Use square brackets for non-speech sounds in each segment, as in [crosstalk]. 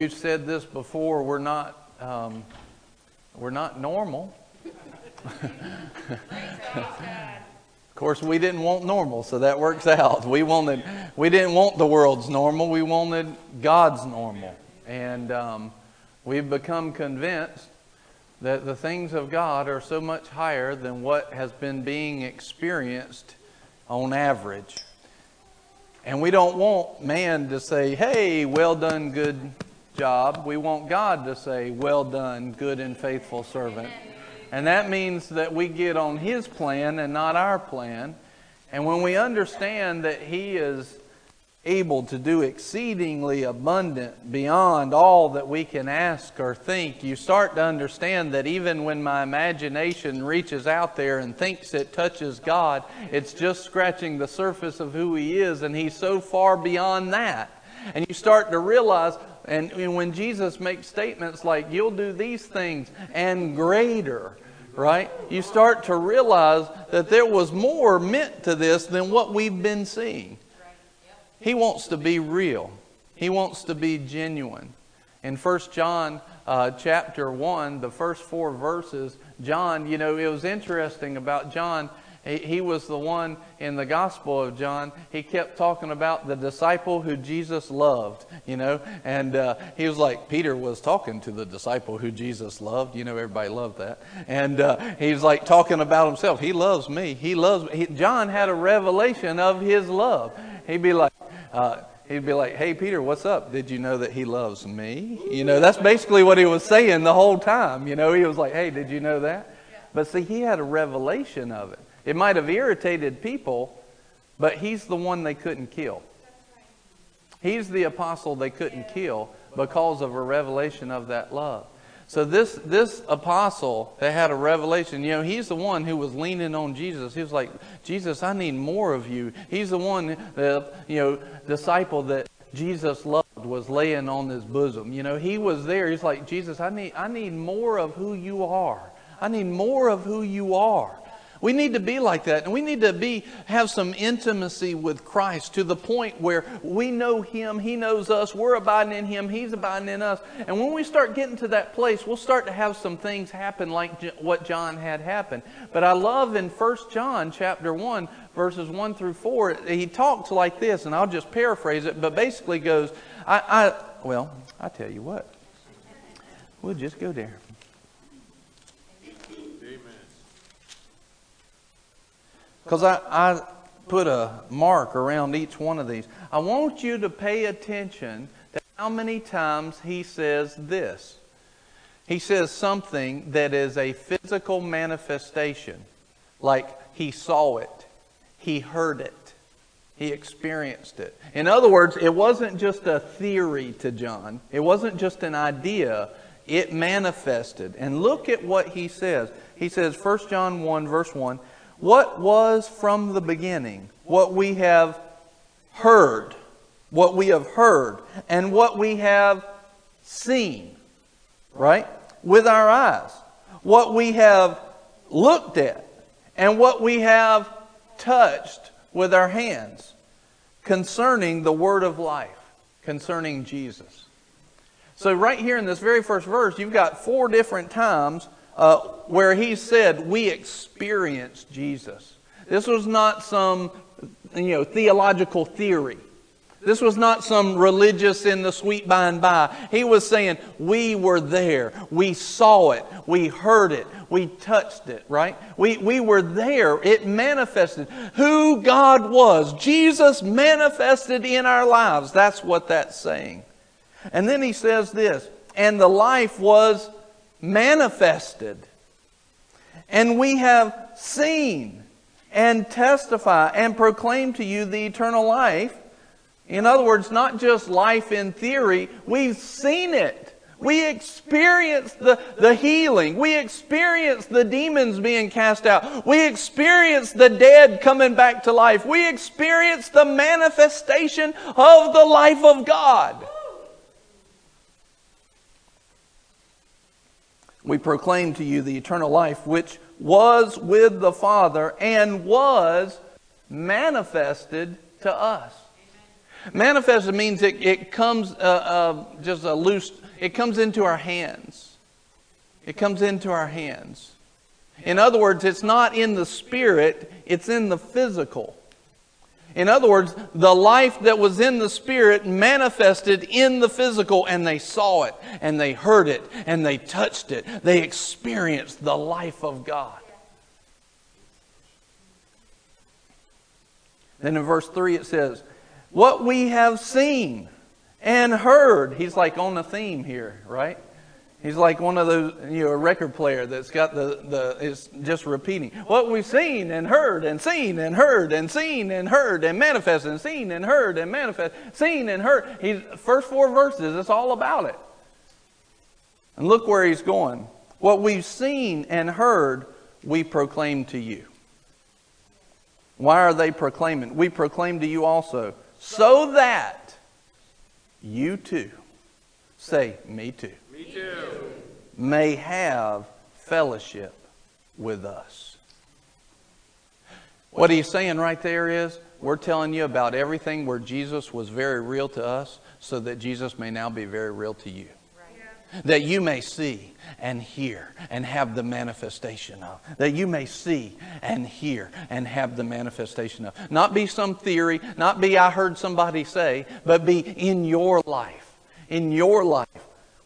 You've said this before. We're not, um, we're not normal. of course, we didn't want normal, so that works out. We wanted, we didn't want the world's normal. We wanted God's normal, and um, we've become convinced that the things of God are so much higher than what has been being experienced on average. And we don't want man to say, "Hey, well done, good." Job. We want God to say, Well done, good and faithful servant. And that means that we get on His plan and not our plan. And when we understand that He is able to do exceedingly abundant beyond all that we can ask or think, you start to understand that even when my imagination reaches out there and thinks it touches God, it's just scratching the surface of who He is, and He's so far beyond that. And you start to realize, and when Jesus makes statements like, you'll do these things and greater, right? You start to realize that there was more meant to this than what we've been seeing. He wants to be real, He wants to be genuine. In 1 John uh, chapter 1, the first four verses, John, you know, it was interesting about John. He, he was the one in the Gospel of John. He kept talking about the disciple who Jesus loved, you know, and uh, he was like, Peter was talking to the disciple who Jesus loved. You know, everybody loved that. And uh, he was like talking about himself. He loves me. He loves me. He, John had a revelation of his love. He'd be like, uh, he'd be like, "Hey Peter, what's up? Did you know that he loves me?" You know, that's basically what he was saying the whole time. You know, he was like, "Hey, did you know that?" But see, he had a revelation of it. It might have irritated people, but he's the one they couldn't kill. He's the apostle they couldn't kill because of a revelation of that love. So this this apostle that had a revelation, you know, he's the one who was leaning on Jesus. He was like, Jesus, I need more of you. He's the one, the you know, disciple that Jesus loved was laying on his bosom. You know, he was there. He's like, Jesus, I need I need more of who you are. I need more of who you are. We need to be like that. And we need to be have some intimacy with Christ to the point where we know him, he knows us, we're abiding in him, he's abiding in us. And when we start getting to that place, we'll start to have some things happen like what John had happen. But I love in 1 John chapter 1 verses 1 through 4, he talks like this and I'll just paraphrase it, but basically goes, I, I well, I tell you what. We'll just go there. Because I, I put a mark around each one of these. I want you to pay attention to how many times he says this. He says something that is a physical manifestation, like he saw it, he heard it, he experienced it. In other words, it wasn't just a theory to John, it wasn't just an idea, it manifested. And look at what he says. He says, 1 John 1, verse 1 what was from the beginning, what we have heard, what we have heard, and what we have seen, right? With our eyes. What we have looked at, and what we have touched with our hands concerning the word of life, concerning Jesus. So, right here in this very first verse, you've got four different times uh, where he said, We experienced Jesus. This was not some you know, theological theory. This was not some religious in the sweet by and by. He was saying, We were there. We saw it. We heard it. We touched it, right? We, we were there. It manifested who God was. Jesus manifested in our lives. That's what that's saying. And then he says this, and the life was manifested. And we have seen and testify and proclaim to you the eternal life. In other words, not just life in theory, we've seen it. We experienced the, the healing. We experienced the demons being cast out. We experienced the dead coming back to life. We experienced the manifestation of the life of God. We proclaim to you the eternal life which was with the Father and was manifested to us. Manifested means it, it comes uh, uh, just a loose, it comes into our hands. It comes into our hands. In other words, it's not in the spirit, it's in the physical. In other words, the life that was in the spirit manifested in the physical, and they saw it, and they heard it, and they touched it. They experienced the life of God. Then in verse 3 it says, What we have seen and heard. He's like on the theme here, right? He's like one of those, you know, a record player that's got the, the is just repeating. What we've seen and heard and seen and heard and seen and heard and manifested and seen and heard and manifest, seen and heard. He's first four verses, it's all about it. And look where he's going. What we've seen and heard, we proclaim to you. Why are they proclaiming? We proclaim to you also, so that you too say, Me too. May have fellowship with us. What he's saying right there is, we're telling you about everything where Jesus was very real to us so that Jesus may now be very real to you that you may see and hear and have the manifestation of. That you may see and hear and have the manifestation of. Not be some theory, not be I heard somebody say, but be in your life. In your life.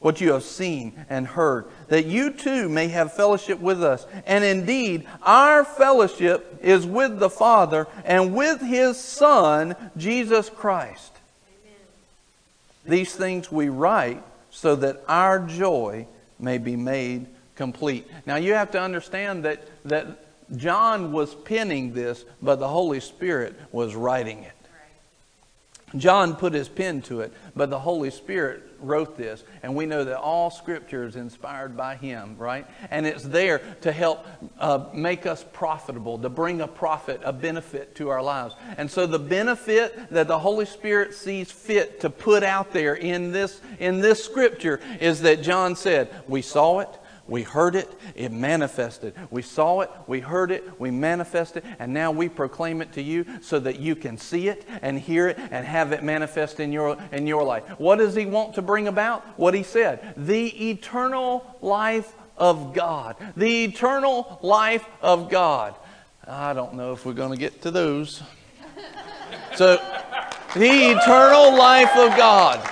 What you have seen and heard, that you too may have fellowship with us. And indeed, our fellowship is with the Father and with His Son, Jesus Christ. Amen. These things we write so that our joy may be made complete. Now you have to understand that, that John was penning this, but the Holy Spirit was writing it. John put his pen to it, but the Holy Spirit wrote this. And we know that all Scripture is inspired by him, right? And it's there to help uh, make us profitable, to bring a profit, a benefit to our lives. And so the benefit that the Holy Spirit sees fit to put out there in this, in this Scripture is that John said, We saw it, we heard it, it manifested. We saw it, we heard it, we manifested, and now we proclaim it to you so that you can see it and hear it and have it manifest in your, in your life. What does he want to bring about? What he said the eternal life of God. The eternal life of God. I don't know if we're going to get to those. So, the eternal life of God.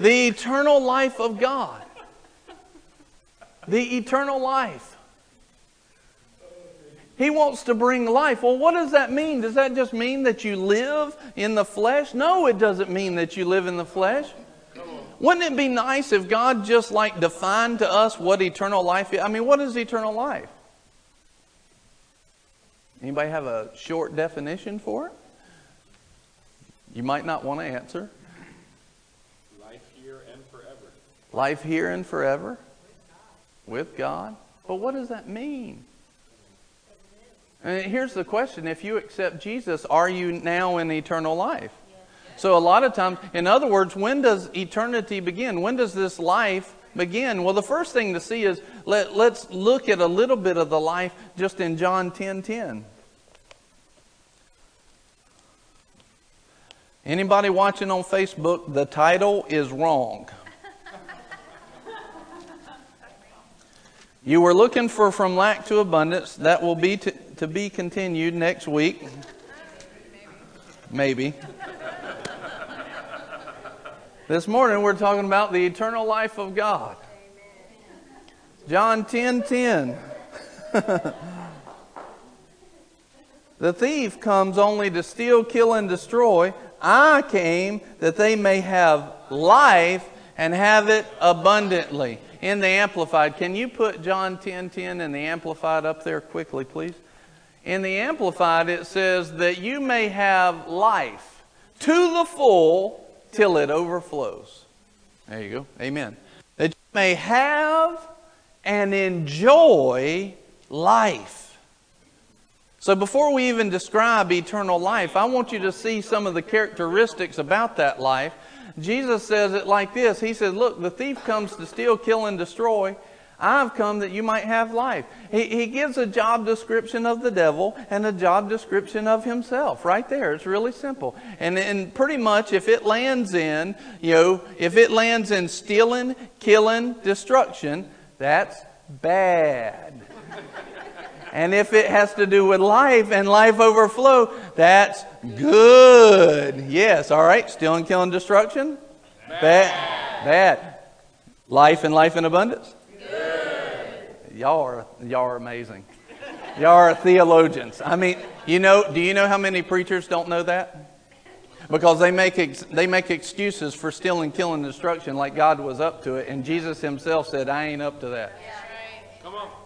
The eternal life of God the eternal life. He wants to bring life. Well, what does that mean? Does that just mean that you live in the flesh? No, it doesn't mean that you live in the flesh. Wouldn't it be nice if God just like defined to us what eternal life is? I mean, what is eternal life? Anybody have a short definition for it? You might not want to answer. Life here and forever. Life here and forever with God. But what does that mean? And here's the question if you accept Jesus, are you now in eternal life? So, a lot of times, in other words, when does eternity begin? When does this life begin? Well, the first thing to see is let, let's look at a little bit of the life just in John 10 10. Anybody watching on Facebook, the title is wrong. You were looking for from lack to abundance. That will be to, to be continued next week. Maybe. This morning we're talking about the eternal life of God. John 10 10. [laughs] the thief comes only to steal, kill, and destroy. I came that they may have life and have it abundantly in the Amplified, can you put John 10 10 in the Amplified up there quickly, please? In the Amplified, it says that you may have life to the full till it overflows. There you go. Amen. That you may have and enjoy life. So, before we even describe eternal life, I want you to see some of the characteristics about that life Jesus says it like this He says, Look, the thief comes to steal, kill, and destroy. I've come that you might have life. He, he gives a job description of the devil and a job description of himself right there. It's really simple. And, and pretty much if it lands in, you know, if it lands in stealing, killing, destruction, that's bad. And if it has to do with life and life overflow, that's good. Yes, all right. Stealing, killing, destruction? Bad. Bad. Life and life in abundance? Y'all are, y'all are amazing. Y'all are theologians. I mean, you know, do you know how many preachers don't know that? Because they make, ex- they make excuses for stealing, killing, destruction like God was up to it. And Jesus himself said, I ain't up to that. On.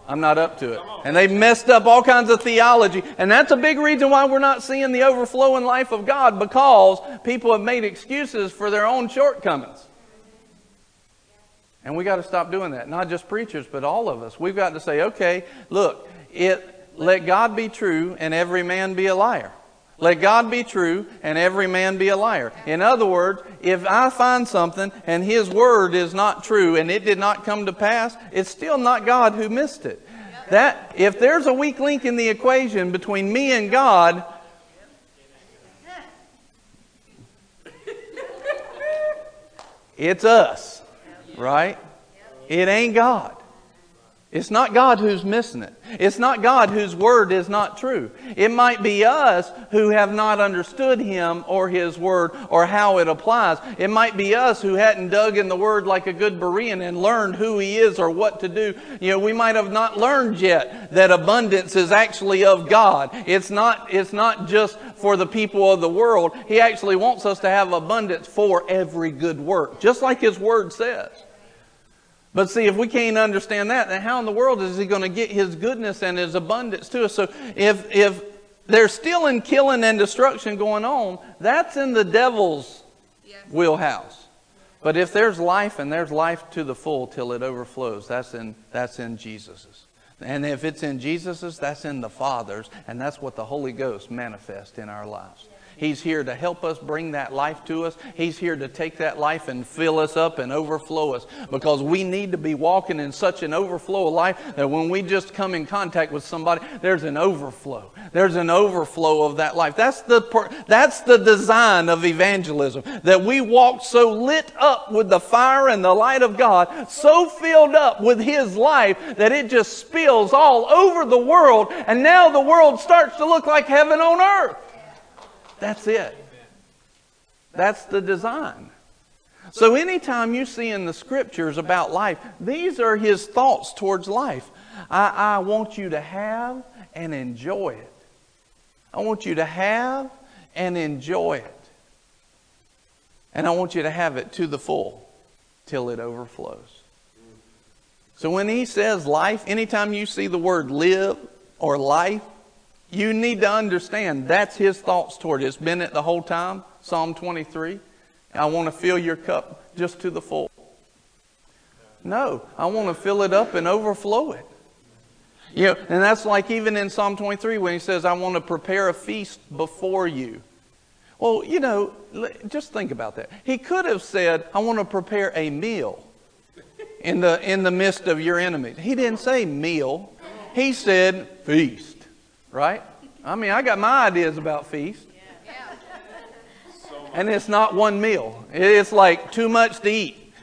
I'm not up to it. And they messed up all kinds of theology. And that's a big reason why we're not seeing the overflowing life of God because people have made excuses for their own shortcomings. And we got to stop doing that. Not just preachers, but all of us. We've got to say, okay, look, it, let God be true and every man be a liar. Let God be true and every man be a liar. In other words, if I find something and His word is not true and it did not come to pass, it's still not God who missed it. That, if there's a weak link in the equation between me and God, it's us, right? It ain't God. It's not God who's missing it. It's not God whose word is not true. It might be us who have not understood Him or His word or how it applies. It might be us who hadn't dug in the word like a good Berean and learned who He is or what to do. You know, we might have not learned yet that abundance is actually of God. It's not, it's not just for the people of the world. He actually wants us to have abundance for every good work, just like His word says. But see, if we can't understand that, then how in the world is he going to get his goodness and his abundance to us? So if, if there's stealing, killing, and destruction going on, that's in the devil's wheelhouse. But if there's life and there's life to the full till it overflows, that's in, that's in Jesus's. And if it's in Jesus's, that's in the Father's, and that's what the Holy Ghost manifests in our lives. He's here to help us bring that life to us. He's here to take that life and fill us up and overflow us because we need to be walking in such an overflow of life that when we just come in contact with somebody, there's an overflow. There's an overflow of that life. That's the, that's the design of evangelism that we walk so lit up with the fire and the light of God, so filled up with His life that it just spills all over the world and now the world starts to look like heaven on earth. That's it. That's the design. So anytime you see in the scriptures about life, these are his thoughts towards life. I, I want you to have and enjoy it. I want you to have and enjoy it. And I want you to have it to the full till it overflows. So when he says life, anytime you see the word live or life, you need to understand that's his thoughts toward it. It's been it the whole time. Psalm 23. I want to fill your cup just to the full. No, I want to fill it up and overflow it. You know, and that's like even in Psalm 23 when he says, I want to prepare a feast before you. Well, you know, just think about that. He could have said, I want to prepare a meal in the, in the midst of your enemies. He didn't say meal. He said feast right? I mean, I got my ideas about feast. And it's not one meal. It's like too much to eat.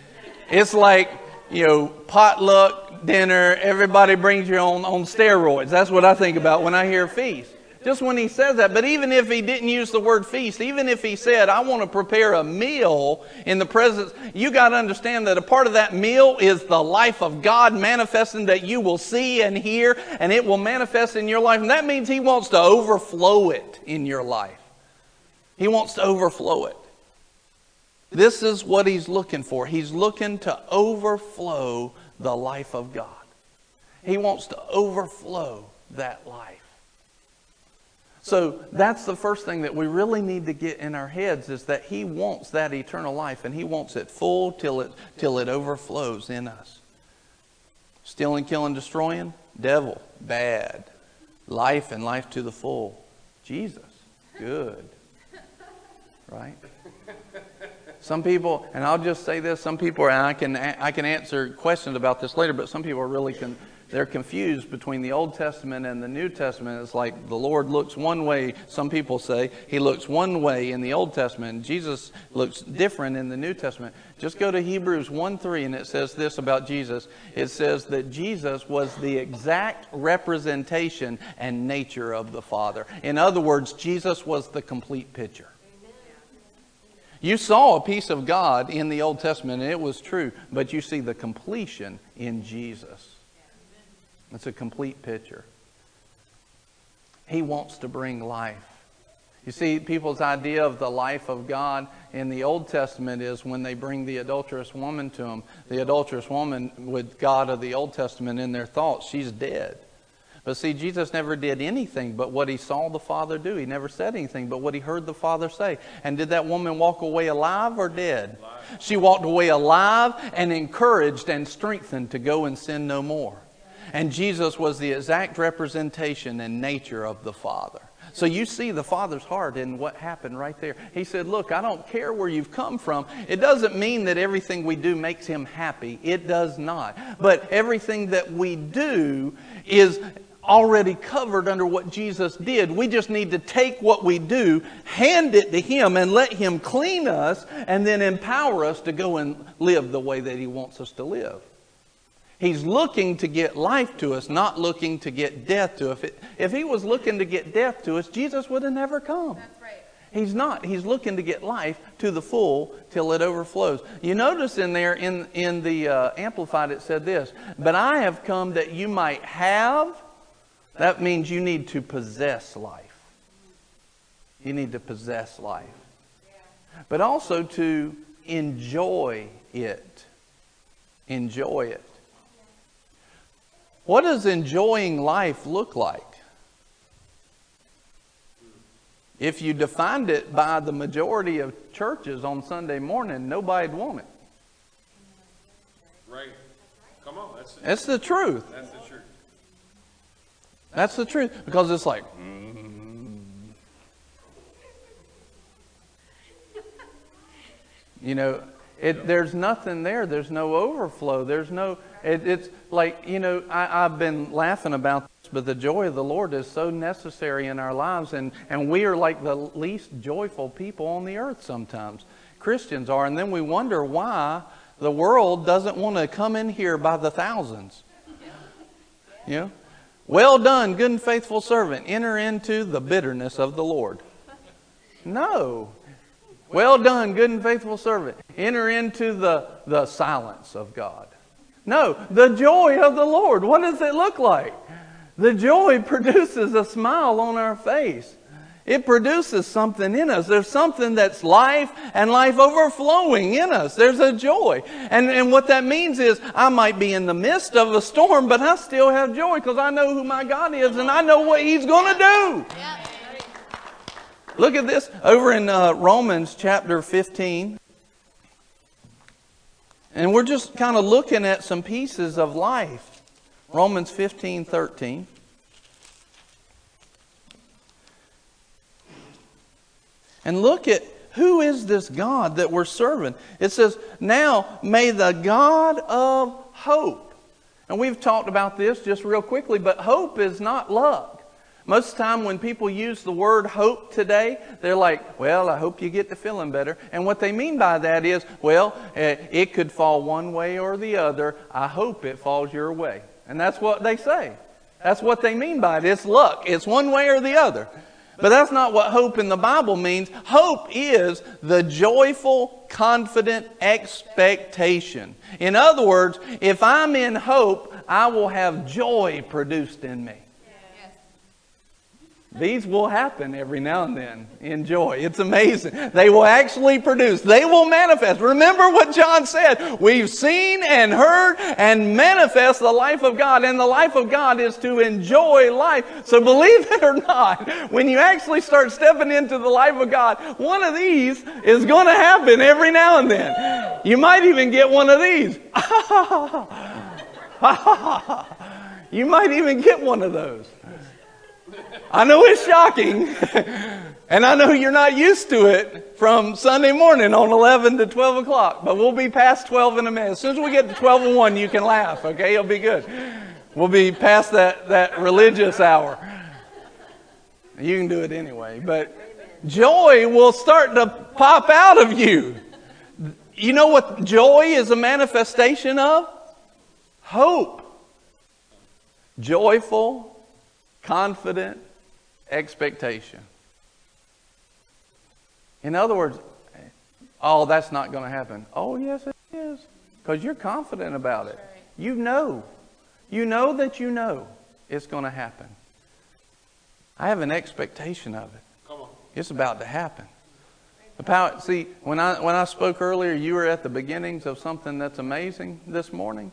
It's like, you know, potluck dinner, everybody brings you on, on steroids. That's what I think about when I hear feast just when he says that. But even if he didn't use the word feast, even if he said, I want to prepare a meal in the presence, you got to understand that a part of that meal is the life of God manifesting that you will see and hear, and it will manifest in your life. And that means he wants to overflow it in your life. He wants to overflow it. This is what he's looking for. He's looking to overflow the life of God. He wants to overflow that life. So that's the first thing that we really need to get in our heads is that he wants that eternal life and he wants it full till it till it overflows in us. Stealing, killing, destroying, devil, bad. Life and life to the full. Jesus, good. Right? Some people, and I'll just say this: some people, and I can I can answer questions about this later, but some people are really con- they're confused between the Old Testament and the New Testament. It's like the Lord looks one way, some people say. He looks one way in the Old Testament, Jesus looks different in the New Testament. Just go to Hebrews 1 3, and it says this about Jesus. It says that Jesus was the exact representation and nature of the Father. In other words, Jesus was the complete picture. You saw a piece of God in the Old Testament, and it was true, but you see the completion in Jesus. It's a complete picture. He wants to bring life. You see, people's idea of the life of God in the Old Testament is when they bring the adulterous woman to him. The adulterous woman, with God of the Old Testament in their thoughts, she's dead. But see, Jesus never did anything but what he saw the Father do. He never said anything but what he heard the Father say. And did that woman walk away alive or dead? She walked away alive and encouraged and strengthened to go and sin no more. And Jesus was the exact representation and nature of the Father. So you see the Father's heart in what happened right there. He said, Look, I don't care where you've come from. It doesn't mean that everything we do makes him happy. It does not. But everything that we do is already covered under what Jesus did. We just need to take what we do, hand it to Him, and let Him clean us, and then empower us to go and live the way that He wants us to live. He's looking to get life to us, not looking to get death to us. If, it, if he was looking to get death to us, Jesus would have never come. That's right. He's not. He's looking to get life to the full till it overflows. You notice in there, in, in the uh, Amplified, it said this But I have come that you might have. That means you need to possess life. You need to possess life. But also to enjoy it. Enjoy it. What does enjoying life look like? If you defined it by the majority of churches on Sunday morning, nobody'd want it. Right. Come on, that's the, that's the truth. That's the truth. That's the truth. Because it's like, mm. you know, it, there's nothing there. There's no overflow. There's no it, it's like, you know, I, I've been laughing about this, but the joy of the Lord is so necessary in our lives, and, and we are like the least joyful people on the earth sometimes. Christians are, and then we wonder why the world doesn't want to come in here by the thousands. You know? Well done, good and faithful servant. Enter into the bitterness of the Lord. No. Well done, good and faithful servant. Enter into the, the silence of God. No, the joy of the Lord. What does it look like? The joy produces a smile on our face. It produces something in us. There's something that's life and life overflowing in us. There's a joy. And, and what that means is I might be in the midst of a storm, but I still have joy because I know who my God is and I know what He's going to do. Look at this over in uh, Romans chapter 15. And we're just kind of looking at some pieces of life. Romans 15 13. And look at who is this God that we're serving? It says, Now may the God of hope. And we've talked about this just real quickly, but hope is not luck. Most of the time, when people use the word hope today, they're like, well, I hope you get to feeling better. And what they mean by that is, well, eh, it could fall one way or the other. I hope it falls your way. And that's what they say. That's what they mean by it. It's luck. It's one way or the other. But that's not what hope in the Bible means. Hope is the joyful, confident expectation. In other words, if I'm in hope, I will have joy produced in me. These will happen every now and then. Enjoy. It's amazing. They will actually produce. They will manifest. Remember what John said. We've seen and heard and manifest the life of God. And the life of God is to enjoy life. So believe it or not, when you actually start stepping into the life of God, one of these is going to happen every now and then. You might even get one of these. [laughs] you might even get one of those. [laughs] I know it's shocking. [laughs] and I know you're not used to it from Sunday morning on 11 to 12 o'clock, but we'll be past 12 in a minute. As soon as we get to 12 and 1, you can laugh, okay? It'll be good. We'll be past that, that religious hour. You can do it anyway, but joy will start to pop out of you. You know what joy is a manifestation of? Hope. Joyful, confident expectation. In other words, oh, that's not going to happen. Oh, yes, it is. Because you're confident about it. You know. You know that you know it's going to happen. I have an expectation of it. It's about to happen. The power, see, when I, when I spoke earlier, you were at the beginnings of something that's amazing this morning.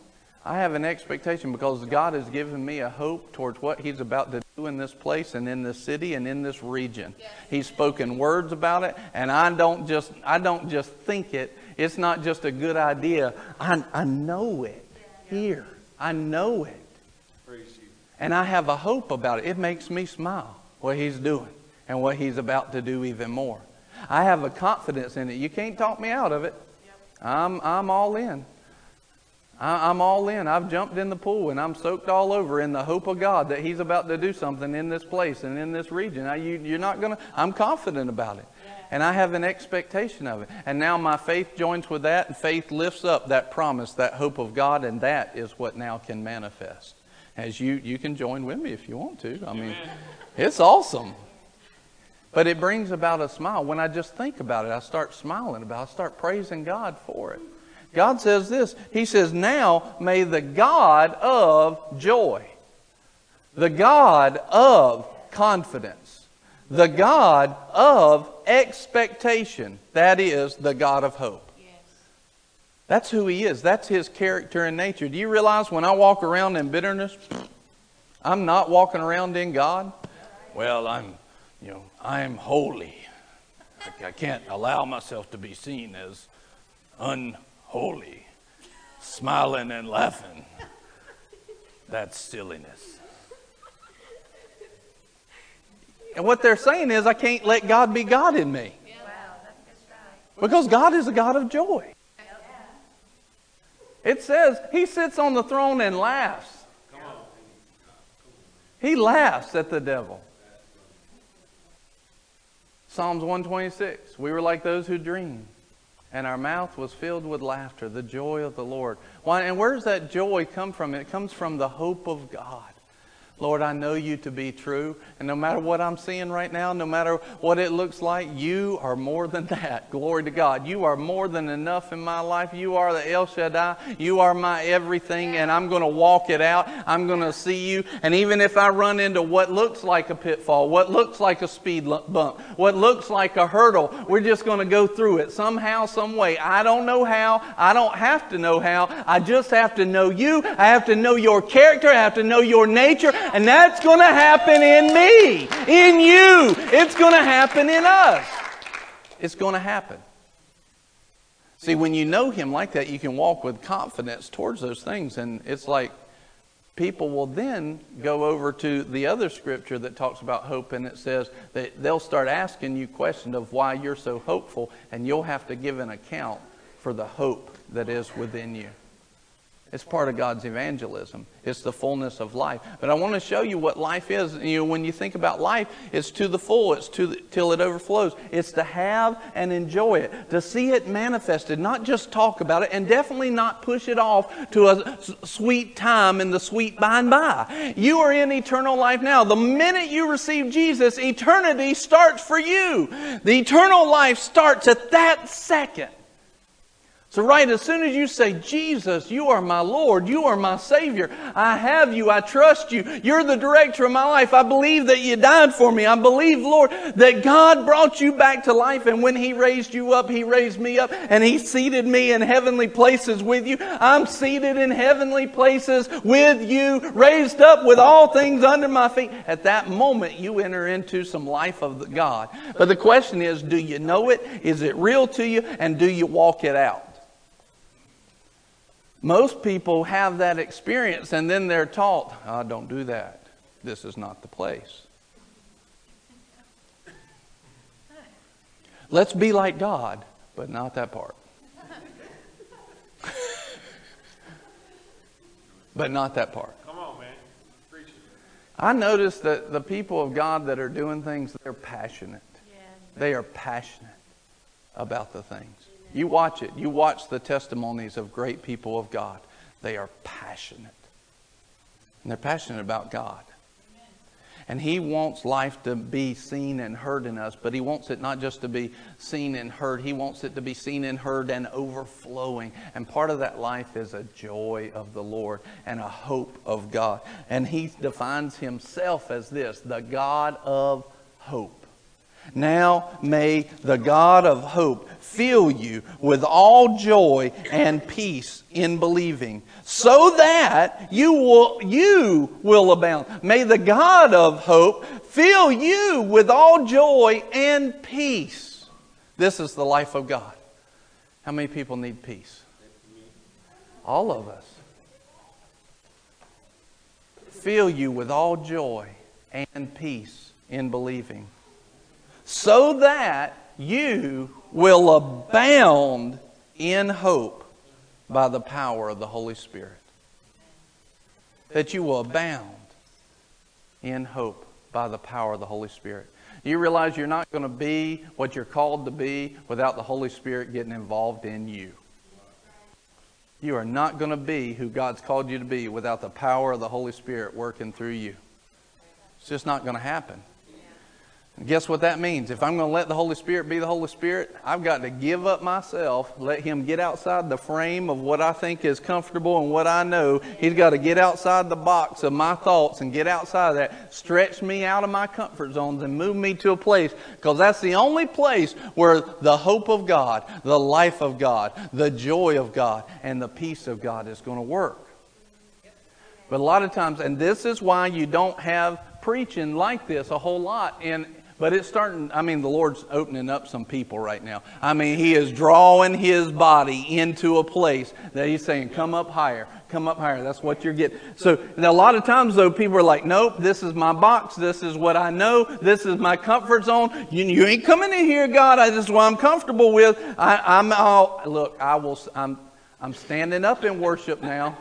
I have an expectation because God has given me a hope towards what He's about to do in this place and in this city and in this region. Yes. He's spoken words about it, and I don't just I don't just think it. It's not just a good idea. I, I know it here. I know it. And I have a hope about it. It makes me smile what He's doing and what He's about to do even more. I have a confidence in it. You can't talk me out of it. I'm, I'm all in. I, am all in. I've jumped in the pool and I'm soaked all over in the hope of God that He's about to do something in this place and in this region. I, you, you're not going to, I'm confident about it. And I have an expectation of it. And now my faith joins with that, and faith lifts up that promise, that hope of God, and that is what now can manifest. As you, you can join with me if you want to. I mean, it's awesome. But it brings about a smile. When I just think about it, I start smiling about it. I start praising God for it. God says this He says, Now may the God of joy, the God of confidence, the God of expectation, that is the God of hope. That's who He is. That's His character and nature. Do you realize when I walk around in bitterness, I'm not walking around in God? Well, I'm, you know, I'm holy. I can't allow myself to be seen as unholy holy, smiling and laughing. That's silliness. And what they're saying is, I can't let God be God in me. Because God is a God of joy. It says he sits on the throne and laughs. He laughs at the devil. Psalms 126. We were like those who dream and our mouth was filled with laughter, the joy of the Lord. Why, and where does that joy come from? It comes from the hope of God. Lord, I know you to be true. And no matter what I'm seeing right now, no matter what it looks like, you are more than that. Glory to God. You are more than enough in my life. You are the El Shaddai. You are my everything, and I'm going to walk it out. I'm going to see you. And even if I run into what looks like a pitfall, what looks like a speed bump, what looks like a hurdle, we're just going to go through it somehow, some way. I don't know how. I don't have to know how. I just have to know you. I have to know your character. I have to know your nature. And that's going to happen in me, in you. It's going to happen in us. It's going to happen. See, when you know Him like that, you can walk with confidence towards those things. And it's like people will then go over to the other scripture that talks about hope, and it says that they'll start asking you questions of why you're so hopeful, and you'll have to give an account for the hope that is within you. It's part of God's evangelism. It's the fullness of life. But I want to show you what life is. You know, when you think about life, it's to the full. It's to the, till it overflows. It's to have and enjoy it, to see it manifested, not just talk about it, and definitely not push it off to a sweet time in the sweet by and by. You are in eternal life now. The minute you receive Jesus, eternity starts for you. The eternal life starts at that second. So, right as soon as you say, Jesus, you are my Lord, you are my Savior, I have you, I trust you, you're the director of my life, I believe that you died for me, I believe, Lord, that God brought you back to life, and when He raised you up, He raised me up, and He seated me in heavenly places with you. I'm seated in heavenly places with you, raised up with all things under my feet. At that moment, you enter into some life of God. But the question is, do you know it? Is it real to you? And do you walk it out? Most people have that experience and then they're taught, oh, don't do that. This is not the place. Let's be like God, but not that part. [laughs] but not that part. Come on, man. Preach it. I notice that the people of God that are doing things, they're passionate. Yeah. They are passionate about the thing. You watch it. You watch the testimonies of great people of God. They are passionate. And they're passionate about God. And He wants life to be seen and heard in us, but He wants it not just to be seen and heard, He wants it to be seen and heard and overflowing. And part of that life is a joy of the Lord and a hope of God. And He defines Himself as this the God of hope. Now may the God of hope fill you with all joy and peace in believing, so that you will, you will abound. May the God of hope fill you with all joy and peace. This is the life of God. How many people need peace? All of us. Fill you with all joy and peace in believing so that you will abound in hope by the power of the Holy Spirit. That you will abound in hope by the power of the Holy Spirit. You realize you're not going to be what you're called to be without the Holy Spirit getting involved in you. You are not going to be who God's called you to be without the power of the Holy Spirit working through you. It's just not going to happen. Guess what that means? If I'm going to let the Holy Spirit be the Holy Spirit, I've got to give up myself, let Him get outside the frame of what I think is comfortable and what I know. He's got to get outside the box of my thoughts and get outside of that, stretch me out of my comfort zones and move me to a place, because that's the only place where the hope of God, the life of God, the joy of God, and the peace of God is going to work. But a lot of times, and this is why you don't have preaching like this a whole lot in but it's starting, I mean, the Lord's opening up some people right now. I mean, He is drawing His body into a place that He's saying, come up higher, come up higher. That's what you're getting. So a lot of times, though, people are like, nope, this is my box. This is what I know. This is my comfort zone. You, you ain't coming in here, God. I, this is what I'm comfortable with. I, I'm all, look, I will, I'm, I'm standing up in worship now.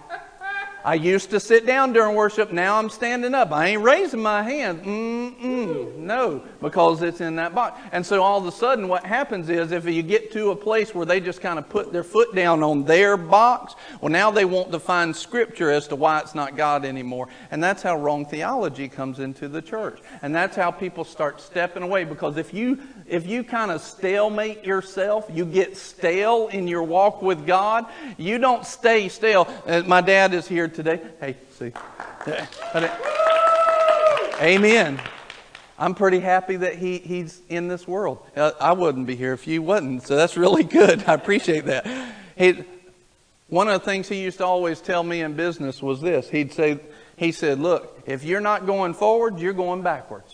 I used to sit down during worship. Now I'm standing up. I ain't raising my hand. Mm-mm. No, because it's in that box. And so all of a sudden, what happens is if you get to a place where they just kind of put their foot down on their box, well, now they want to find scripture as to why it's not God anymore. And that's how wrong theology comes into the church. And that's how people start stepping away. Because if you if you kind of stalemate yourself, you get stale in your walk with God, you don't stay stale. Uh, my dad is here today. Hey, see. Amen. I'm pretty happy that he, he's in this world. Uh, I wouldn't be here if you wasn't, so that's really good. [laughs] I appreciate that. He, one of the things he used to always tell me in business was this. He'd say, he said, look, if you're not going forward, you're going backwards.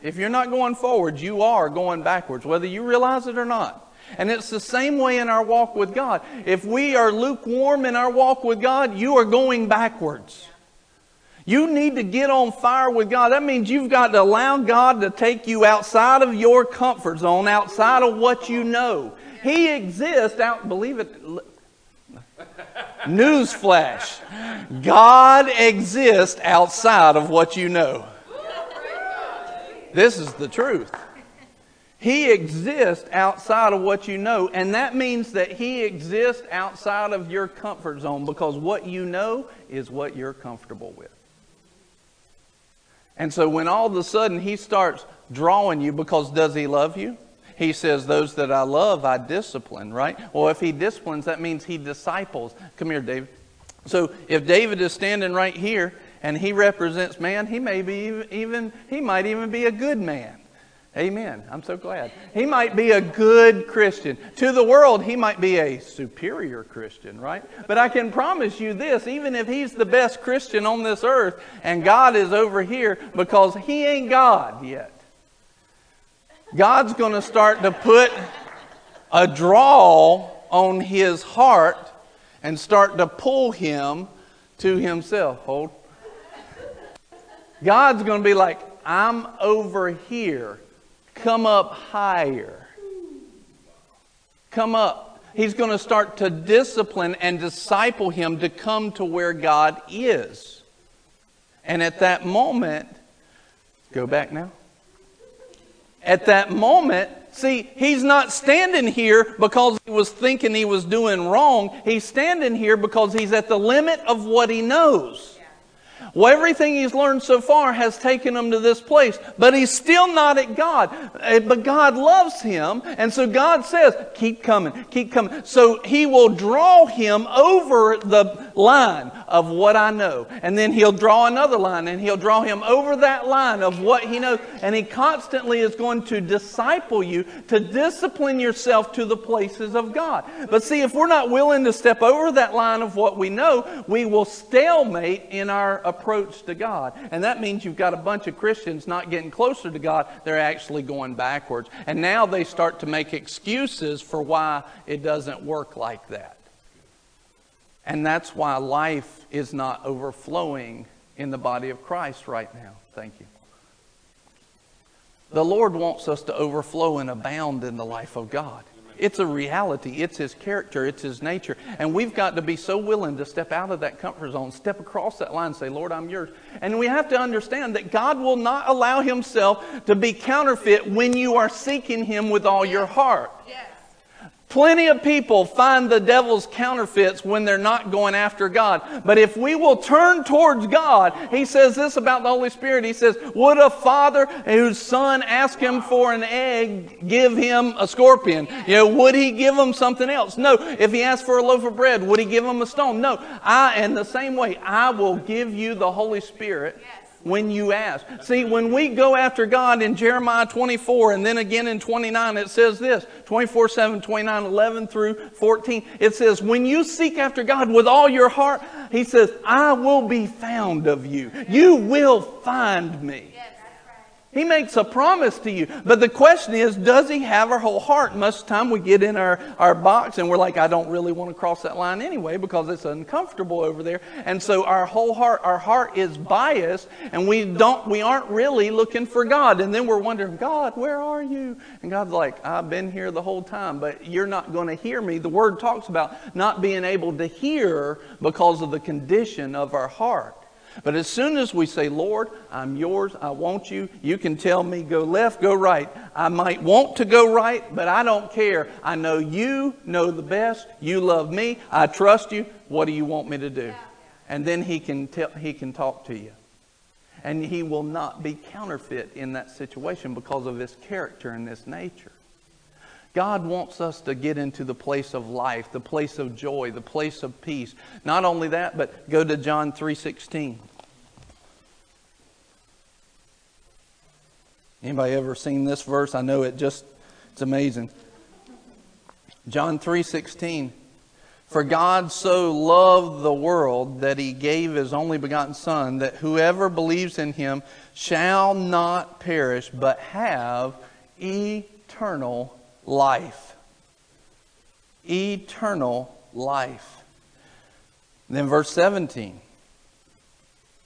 If you're not going forward, you are going backwards, whether you realize it or not. And it's the same way in our walk with God. If we are lukewarm in our walk with God, you are going backwards. You need to get on fire with God. That means you've got to allow God to take you outside of your comfort zone, outside of what you know. He exists out, believe it. Newsflash. God exists outside of what you know. This is the truth. He exists outside of what you know, and that means that He exists outside of your comfort zone because what you know is what you're comfortable with. And so when all of a sudden He starts drawing you, because does He love you? He says, Those that I love, I discipline, right? Well, if He disciplines, that means He disciples. Come here, David. So if David is standing right here and he represents man, he may be even, he might even be a good man. Amen. I'm so glad. He might be a good Christian. To the world, he might be a superior Christian, right? But I can promise you this even if he's the best Christian on this earth and God is over here, because he ain't God yet, God's going to start to put a draw on his heart and start to pull him to himself. Hold. God's going to be like, I'm over here. Come up higher. come up. He's going to start to discipline and disciple him to come to where God is. And at that moment, go back now. At that moment, see, he's not standing here because he was thinking he was doing wrong. He's standing here because he's at the limit of what he knows. Well, everything he's learned so far has taken him to this place, but he's still not at God. Eh, but God loves him, and so God says, Keep coming, keep coming. So he will draw him over the line of what I know. And then he'll draw another line, and he'll draw him over that line of what he knows. And he constantly is going to disciple you to discipline yourself to the places of God. But see, if we're not willing to step over that line of what we know, we will stalemate in our approach to God. And that means you've got a bunch of Christians not getting closer to God, they're actually going backwards. And now they start to make excuses for why it doesn't work like that. And that's why life is not overflowing in the body of Christ right now. Thank you. The Lord wants us to overflow and abound in the life of God. It's a reality. It's His character. It's His nature. And we've got to be so willing to step out of that comfort zone, step across that line and say, Lord, I'm yours. And we have to understand that God will not allow Himself to be counterfeit when you are seeking Him with all your heart. Yes. Plenty of people find the devil's counterfeits when they're not going after God. But if we will turn towards God, he says this about the Holy Spirit. He says, Would a father whose son ask him for an egg give him a scorpion? You know, would he give him something else? No. If he asked for a loaf of bread, would he give him a stone? No. I, in the same way, I will give you the Holy Spirit. Yes when you ask. See, when we go after God in Jeremiah 24 and then again in 29, it says this 24, 7, 29, 11 through 14. It says, When you seek after God with all your heart, He says, I will be found of you. You will find me. He makes a promise to you. But the question is, does he have our whole heart? Most of the time we get in our, our box and we're like, I don't really want to cross that line anyway because it's uncomfortable over there. And so our whole heart, our heart is biased and we don't, we aren't really looking for God. And then we're wondering, God, where are you? And God's like, I've been here the whole time, but you're not going to hear me. The word talks about not being able to hear because of the condition of our heart. But as soon as we say, Lord, I'm yours, I want you, you can tell me go left, go right. I might want to go right, but I don't care. I know you know the best. You love me. I trust you. What do you want me to do? And then he can, tell, he can talk to you. And he will not be counterfeit in that situation because of his character and his nature. God wants us to get into the place of life, the place of joy, the place of peace. Not only that, but go to John 3:16. Anybody ever seen this verse? I know it just it's amazing. John 3:16 For God so loved the world that he gave his only begotten son that whoever believes in him shall not perish but have eternal life. Eternal life. then verse 17.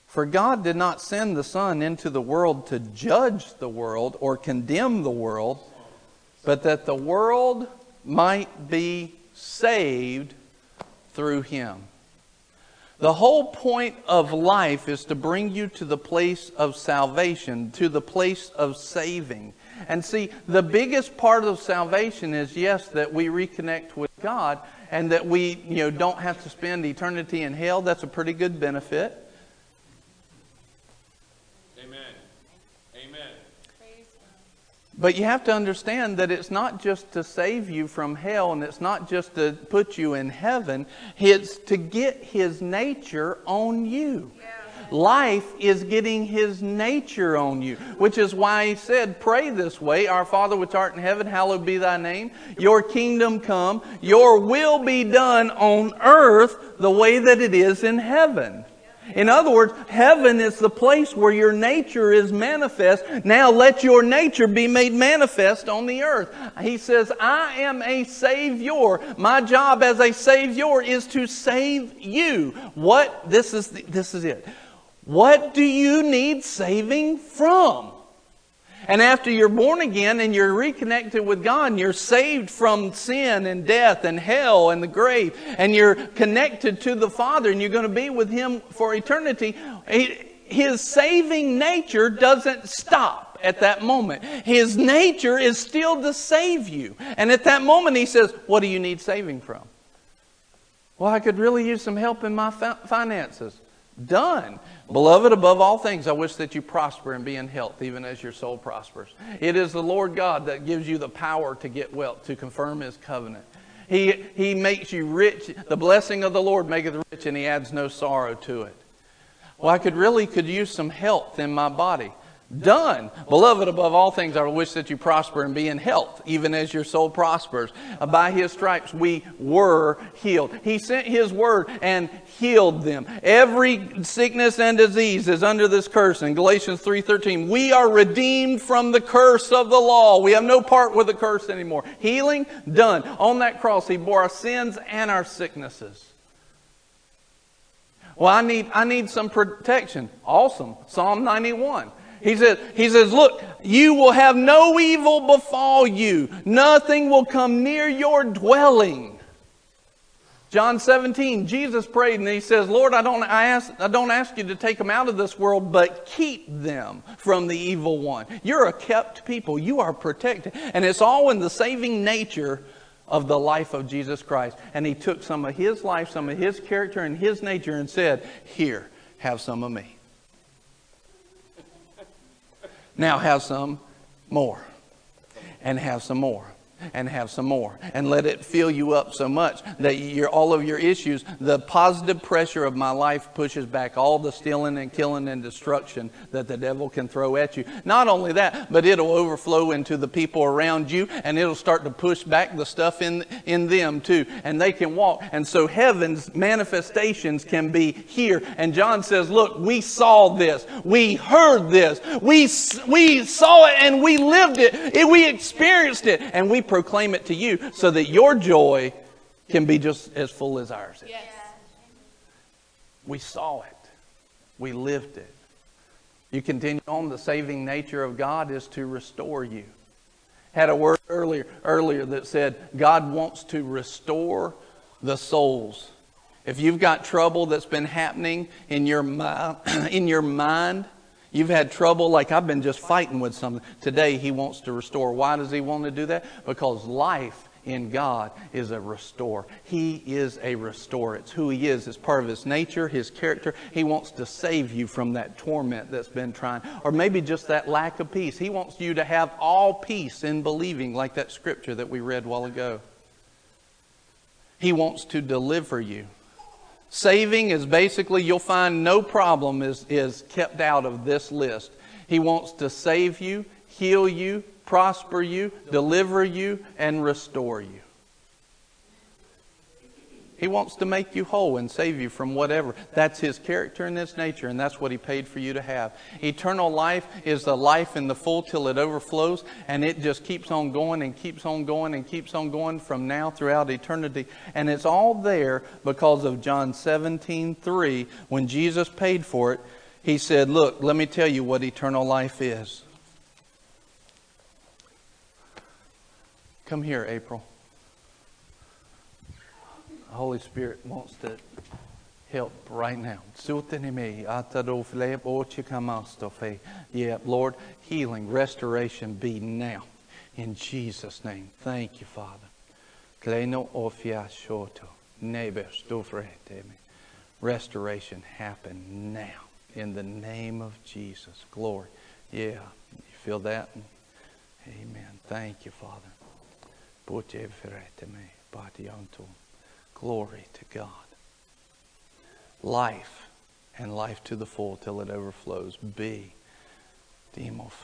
For God did not send the Son into the world to judge the world or condemn the world, but that the world might be saved through him. The whole point of life is to bring you to the place of salvation, to the place of saving. And see, the biggest part of salvation is yes, that we reconnect with God and that we, you know, don't have to spend eternity in hell. That's a pretty good benefit. Amen. Amen. But you have to understand that it's not just to save you from hell and it's not just to put you in heaven, it's to get his nature on you. Yeah. Life is getting his nature on you, which is why he said, Pray this way Our Father which art in heaven, hallowed be thy name. Your kingdom come, your will be done on earth the way that it is in heaven. In other words, heaven is the place where your nature is manifest. Now let your nature be made manifest on the earth. He says, I am a Savior. My job as a Savior is to save you. What? This is, the, this is it. What do you need saving from? And after you're born again and you're reconnected with God and you're saved from sin and death and hell and the grave and you're connected to the Father and you're going to be with Him for eternity, His saving nature doesn't stop at that moment. His nature is still to save you. And at that moment, He says, What do you need saving from? Well, I could really use some help in my finances. Done. Beloved, above all things, I wish that you prosper and be in health, even as your soul prospers. It is the Lord God that gives you the power to get wealth, to confirm His covenant. He, he makes you rich. The blessing of the Lord maketh rich, and He adds no sorrow to it. Well, I could really could use some health in my body. Done. Beloved, above all things, I wish that you prosper and be in health, even as your soul prospers. Uh, by his stripes we were healed. He sent his word and healed them. Every sickness and disease is under this curse. In Galatians 3.13, we are redeemed from the curse of the law. We have no part with the curse anymore. Healing, done. On that cross, he bore our sins and our sicknesses. Well, I need, I need some protection. Awesome. Psalm 91. He says, he says, look, you will have no evil befall you. Nothing will come near your dwelling. John 17, Jesus prayed and he says, Lord, I don't, I, ask, I don't ask you to take them out of this world, but keep them from the evil one. You're a kept people. You are protected. And it's all in the saving nature of the life of Jesus Christ. And he took some of his life, some of his character and his nature and said, Here, have some of me. Now have some more. And have some more and have some more and let it fill you up so much that your all of your issues the positive pressure of my life pushes back all the stealing and killing and destruction that the devil can throw at you. Not only that but it'll overflow into the people around you and it'll start to push back the stuff in in them too and they can walk. And so heaven's manifestations can be here. And John says look we saw this. We heard this. We we saw it and we lived it we experienced it and we proclaim it to you so that your joy can be just as full as ours is. Yes. We saw it. We lived it. You continue on, the saving nature of God is to restore you. Had a word earlier, earlier that said God wants to restore the souls. If you've got trouble that's been happening in your, [clears throat] in your mind, You've had trouble, like I've been just fighting with something. Today, He wants to restore. Why does He want to do that? Because life in God is a restore. He is a restorer. It's who He is. It's part of His nature, His character. He wants to save you from that torment that's been trying, or maybe just that lack of peace. He wants you to have all peace in believing, like that scripture that we read a while ago. He wants to deliver you. Saving is basically, you'll find no problem is, is kept out of this list. He wants to save you, heal you, prosper you, deliver you, and restore you. He wants to make you whole and save you from whatever. That's His character and His nature, and that's what He paid for you to have. Eternal life is the life in the full till it overflows, and it just keeps on going and keeps on going and keeps on going from now throughout eternity. And it's all there because of John 17 3. When Jesus paid for it, He said, Look, let me tell you what eternal life is. Come here, April. Holy Spirit wants to help right now. Yeah, Lord, healing, restoration be now. In Jesus' name. Thank you, Father. Restoration happen now. In the name of Jesus. Glory. Yeah. You feel that? Amen. Thank you, Father. Glory to God. Life and life to the full till it overflows. Be. Thank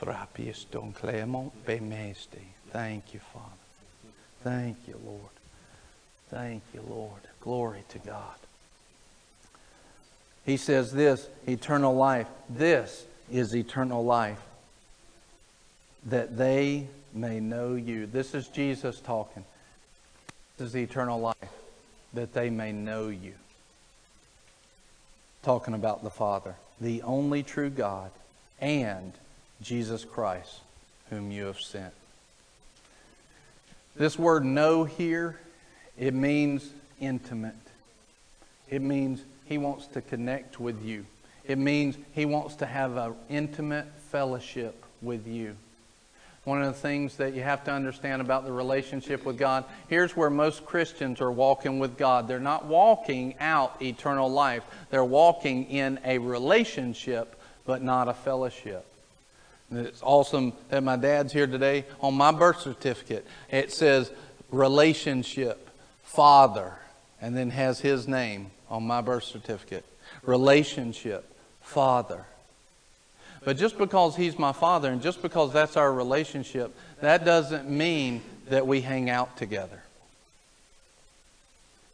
you, Father. Thank you, Lord. Thank you, Lord. Glory to God. He says this eternal life. This is eternal life. That they may know you. This is Jesus talking. This is eternal life that they may know you. Talking about the Father, the only true God, and Jesus Christ, whom you have sent. This word know here, it means intimate. It means he wants to connect with you. It means he wants to have an intimate fellowship with you. One of the things that you have to understand about the relationship with God here's where most Christians are walking with God. They're not walking out eternal life, they're walking in a relationship, but not a fellowship. It's awesome that my dad's here today. On my birth certificate, it says relationship, father, and then has his name on my birth certificate. Relationship, father. But just because he's my father and just because that's our relationship, that doesn't mean that we hang out together.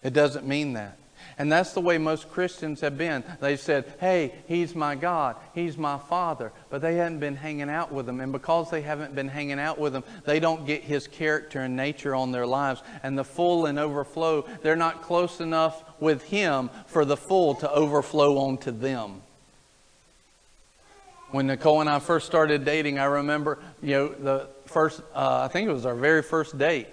It doesn't mean that. And that's the way most Christians have been. They said, hey, he's my God, he's my Father. But they hadn't been hanging out with him. And because they haven't been hanging out with him, they don't get his character and nature on their lives. And the full and overflow, they're not close enough with him for the full to overflow onto them. When Nicole and I first started dating, I remember, you know, the first, uh, I think it was our very first date.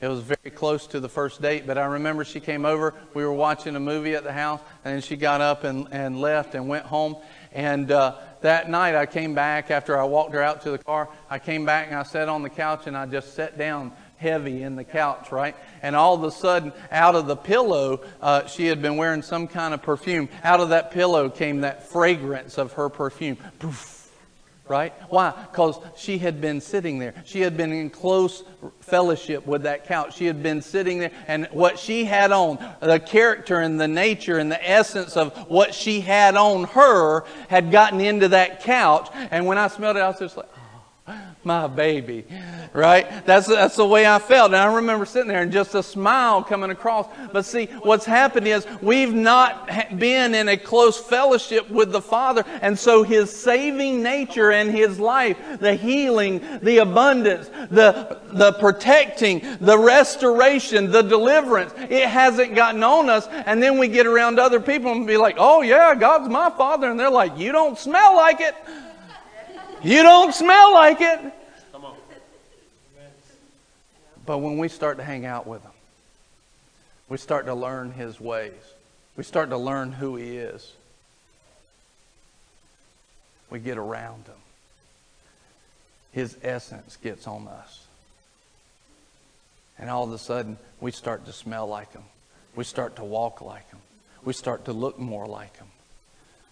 It was very close to the first date, but I remember she came over. We were watching a movie at the house, and then she got up and, and left and went home. And uh, that night, I came back after I walked her out to the car. I came back and I sat on the couch and I just sat down heavy in the couch, right? And all of a sudden, out of the pillow, uh, she had been wearing some kind of perfume. Out of that pillow came that fragrance of her perfume. Poof right? Why? Because she had been sitting there. She had been in close fellowship with that couch. She had been sitting there, and what she had on, the character and the nature and the essence of what she had on her, had gotten into that couch. And when I smelled it, I was just like, my baby, right? That's, that's the way I felt. And I remember sitting there and just a smile coming across. But see, what's happened is we've not been in a close fellowship with the Father. And so His saving nature and His life, the healing, the abundance, the, the protecting, the restoration, the deliverance, it hasn't gotten on us. And then we get around other people and be like, oh yeah, God's my Father. And they're like, you don't smell like it. You don't smell like it. Come on. But when we start to hang out with Him, we start to learn His ways. We start to learn who He is. We get around Him. His essence gets on us. And all of a sudden, we start to smell like Him. We start to walk like Him. We start to look more like Him.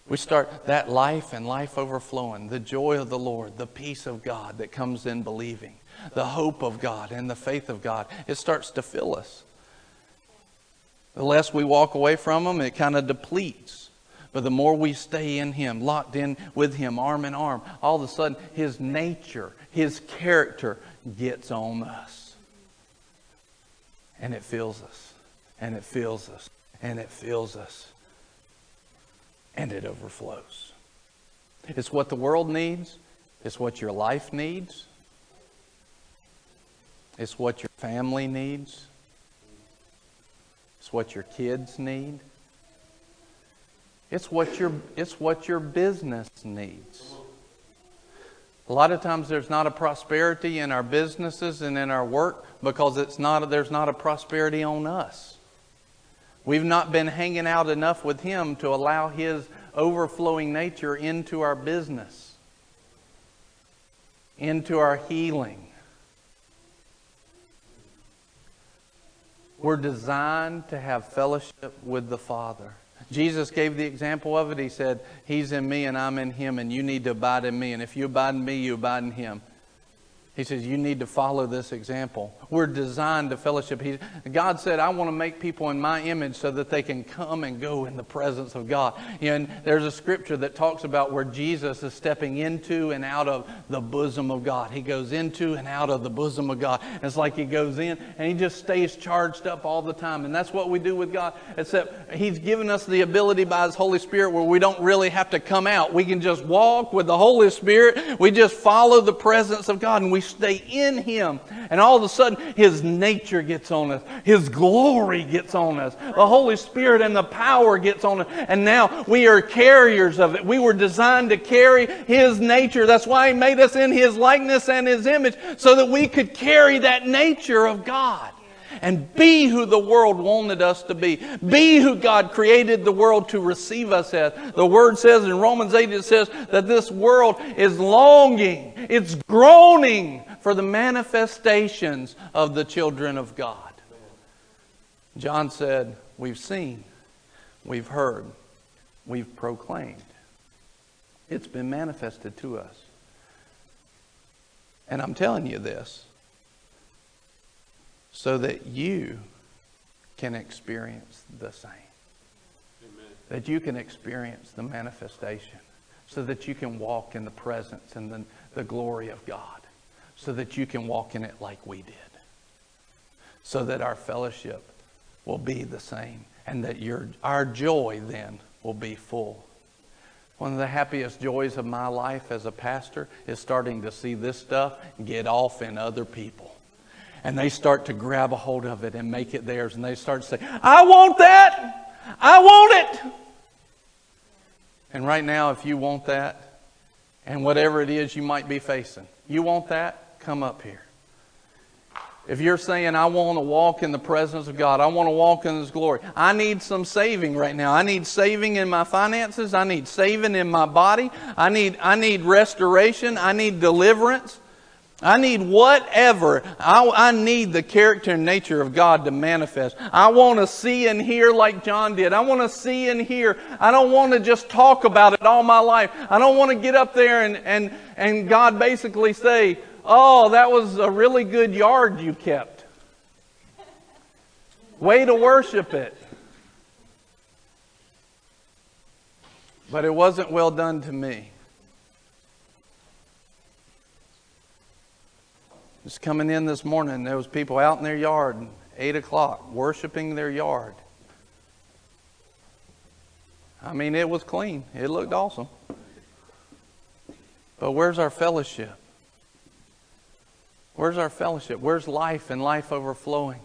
We start that life and life overflowing, the joy of the Lord, the peace of God that comes in believing, the hope of God and the faith of God. It starts to fill us. The less we walk away from Him, it kind of depletes. But the more we stay in Him, locked in with Him, arm in arm, all of a sudden His nature, His character gets on us. And it fills us. And it fills us. And it fills us and it overflows. It's what the world needs, it's what your life needs, it's what your family needs, it's what your kids need. It's what your, it's what your business needs. A lot of times there's not a prosperity in our businesses and in our work because it's not, there's not a prosperity on us. We've not been hanging out enough with Him to allow His overflowing nature into our business, into our healing. We're designed to have fellowship with the Father. Jesus gave the example of it. He said, He's in me and I'm in Him, and you need to abide in me. And if you abide in me, you abide in Him. He says, You need to follow this example. We're designed to fellowship. He, God said, I want to make people in my image so that they can come and go in the presence of God. And there's a scripture that talks about where Jesus is stepping into and out of the bosom of God. He goes into and out of the bosom of God. It's like he goes in and he just stays charged up all the time. And that's what we do with God, except He's given us the ability by His Holy Spirit where we don't really have to come out. We can just walk with the Holy Spirit. We just follow the presence of God and we stay in Him. And all of a sudden, His nature gets on us, His glory gets on us, the Holy Spirit and the power gets on us. And now we are carriers of it. We were designed to carry His nature. That's why He made us in His likeness and His image, so that we could carry that nature of God and be who the world wanted us to be. Be who God created the world to receive us as. The Word says in Romans 8, it says that this world is longing, it's groaning for the manifestations of the children of God. John said, We've seen, we've heard, we've proclaimed. It's been manifested to us. And I'm telling you this so that you can experience the same. Amen. That you can experience the manifestation. So that you can walk in the presence and the, the glory of God. So that you can walk in it like we did. So that our fellowship will be the same. And that your, our joy then will be full. One of the happiest joys of my life as a pastor is starting to see this stuff get off in other people and they start to grab a hold of it and make it theirs. And they start to say, I want that. I want it. And right now, if you want that, and whatever it is you might be facing, you want that, come up here. If you're saying, I want to walk in the presence of God, I want to walk in His glory, I need some saving right now. I need saving in my finances. I need saving in my body. I need, I need restoration. I need deliverance. I need whatever. I, I, need the character and nature of God to manifest. I want to see and hear like John did. I want to see and hear. I don't want to just talk about it all my life. I don't want to get up there and, and, and God basically say, Oh, that was a really good yard you kept. Way to worship it. But it wasn't well done to me. Just coming in this morning, there was people out in their yard, eight o'clock, worshiping their yard. I mean, it was clean. It looked awesome. But where's our fellowship? Where's our fellowship? Where's life and life overflowing?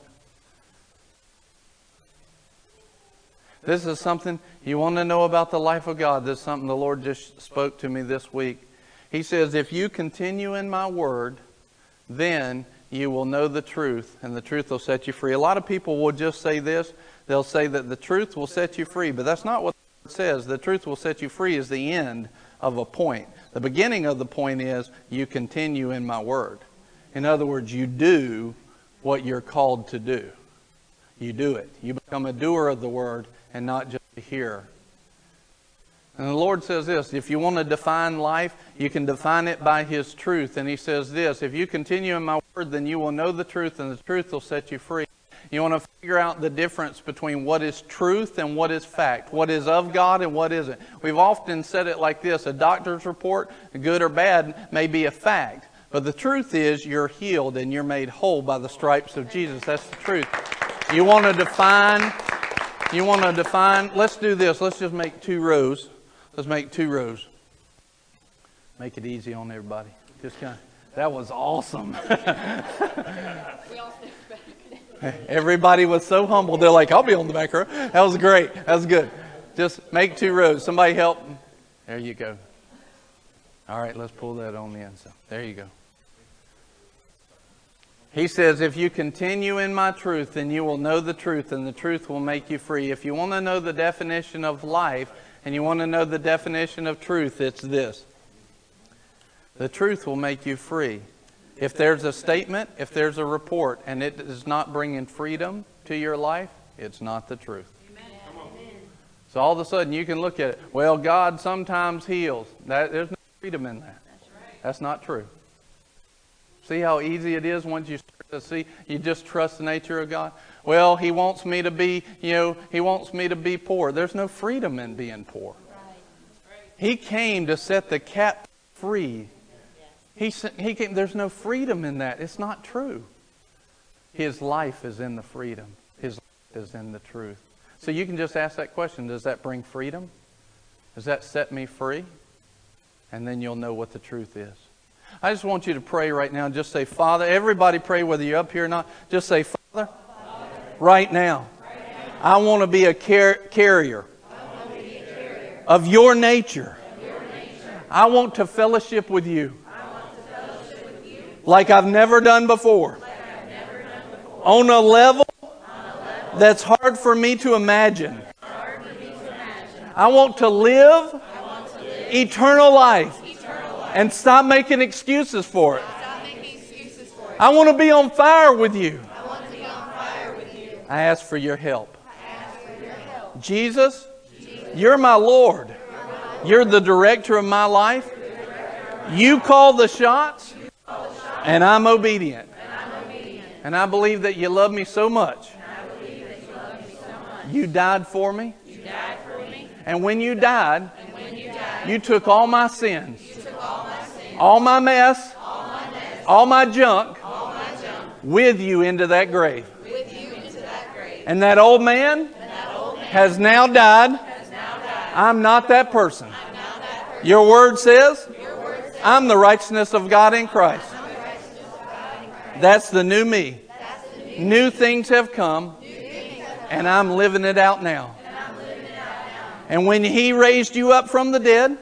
This is something you want to know about the life of God. This is something the Lord just spoke to me this week. He says, If you continue in my word, then you will know the truth, and the truth will set you free. A lot of people will just say this they'll say that the truth will set you free, but that's not what it says. The truth will set you free is the end of a point. The beginning of the point is you continue in my word. In other words, you do what you're called to do. You do it. You become a doer of the word and not just a hearer. And the Lord says this if you want to define life, you can define it by His truth. And He says this if you continue in my word, then you will know the truth, and the truth will set you free. You want to figure out the difference between what is truth and what is fact, what is of God and what isn't. We've often said it like this a doctor's report, good or bad, may be a fact. But the truth is, you're healed and you're made whole by the stripes of Jesus. That's the truth. You want to define, you want to define, let's do this. Let's just make two rows. Let's make two rows. Make it easy on everybody. Just kind of, that was awesome. [laughs] everybody was so humble. They're like, I'll be on the back row. That was great. That was good. Just make two rows. Somebody help. There you go. All right, let's pull that on the inside. There you go. He says, If you continue in my truth, then you will know the truth, and the truth will make you free. If you want to know the definition of life, and you want to know the definition of truth, it's this the truth will make you free. If there's a statement, if there's a report, and it is not bringing freedom to your life, it's not the truth. So all of a sudden you can look at it. Well, God sometimes heals. That, there's no freedom in that. That's not true. See how easy it is once you see, you just trust the nature of God. Well, He wants me to be, you know, He wants me to be poor. There's no freedom in being poor. He came to set the cat free. He, he came, there's no freedom in that. It's not true. His life is in the freedom. His life is in the truth. So you can just ask that question Does that bring freedom? Does that set me free? And then you'll know what the truth is. I just want you to pray right now. and Just say, Father, everybody pray whether you're up here or not. Just say, Father, right now, I want to be a car- carrier of your nature. I want to fellowship with you like I've never done before. On a level that's hard for me to imagine. I want to live eternal life and stop making excuses for it. I want to be on fire with you. I ask for your help. Jesus, you're my Lord. You're the director of my life. You call the shots, and I'm obedient. And I believe that you love me so much. You died for me. And when you died, you took all my sins, all my mess, all my junk with you into that grave. And that old man has now died. I'm not that person. Your word says I'm the righteousness of God in Christ. That's the new me. New things have come, and I'm living it out now. And when He raised you up from the dead,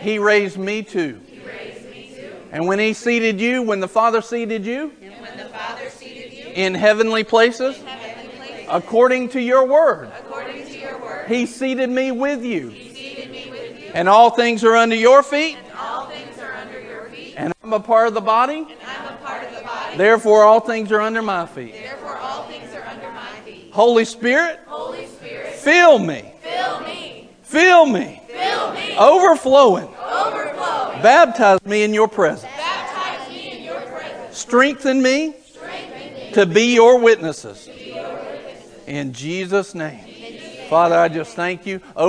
He raised me too. And when He seated you, when the Father seated you in heavenly places, according to your word, He seated me with you. And all things are under your feet, and I'm a part of the body. Therefore, all things are under my feet. Under my feet. Holy Spirit, Holy Spirit, fill me, fill me, fill me, fill me, overflowing. overflowing. Baptize me in your presence. Baptize me in your presence. Strengthen me Strengthen me to be your witnesses. In Jesus' name. Father, I just thank you.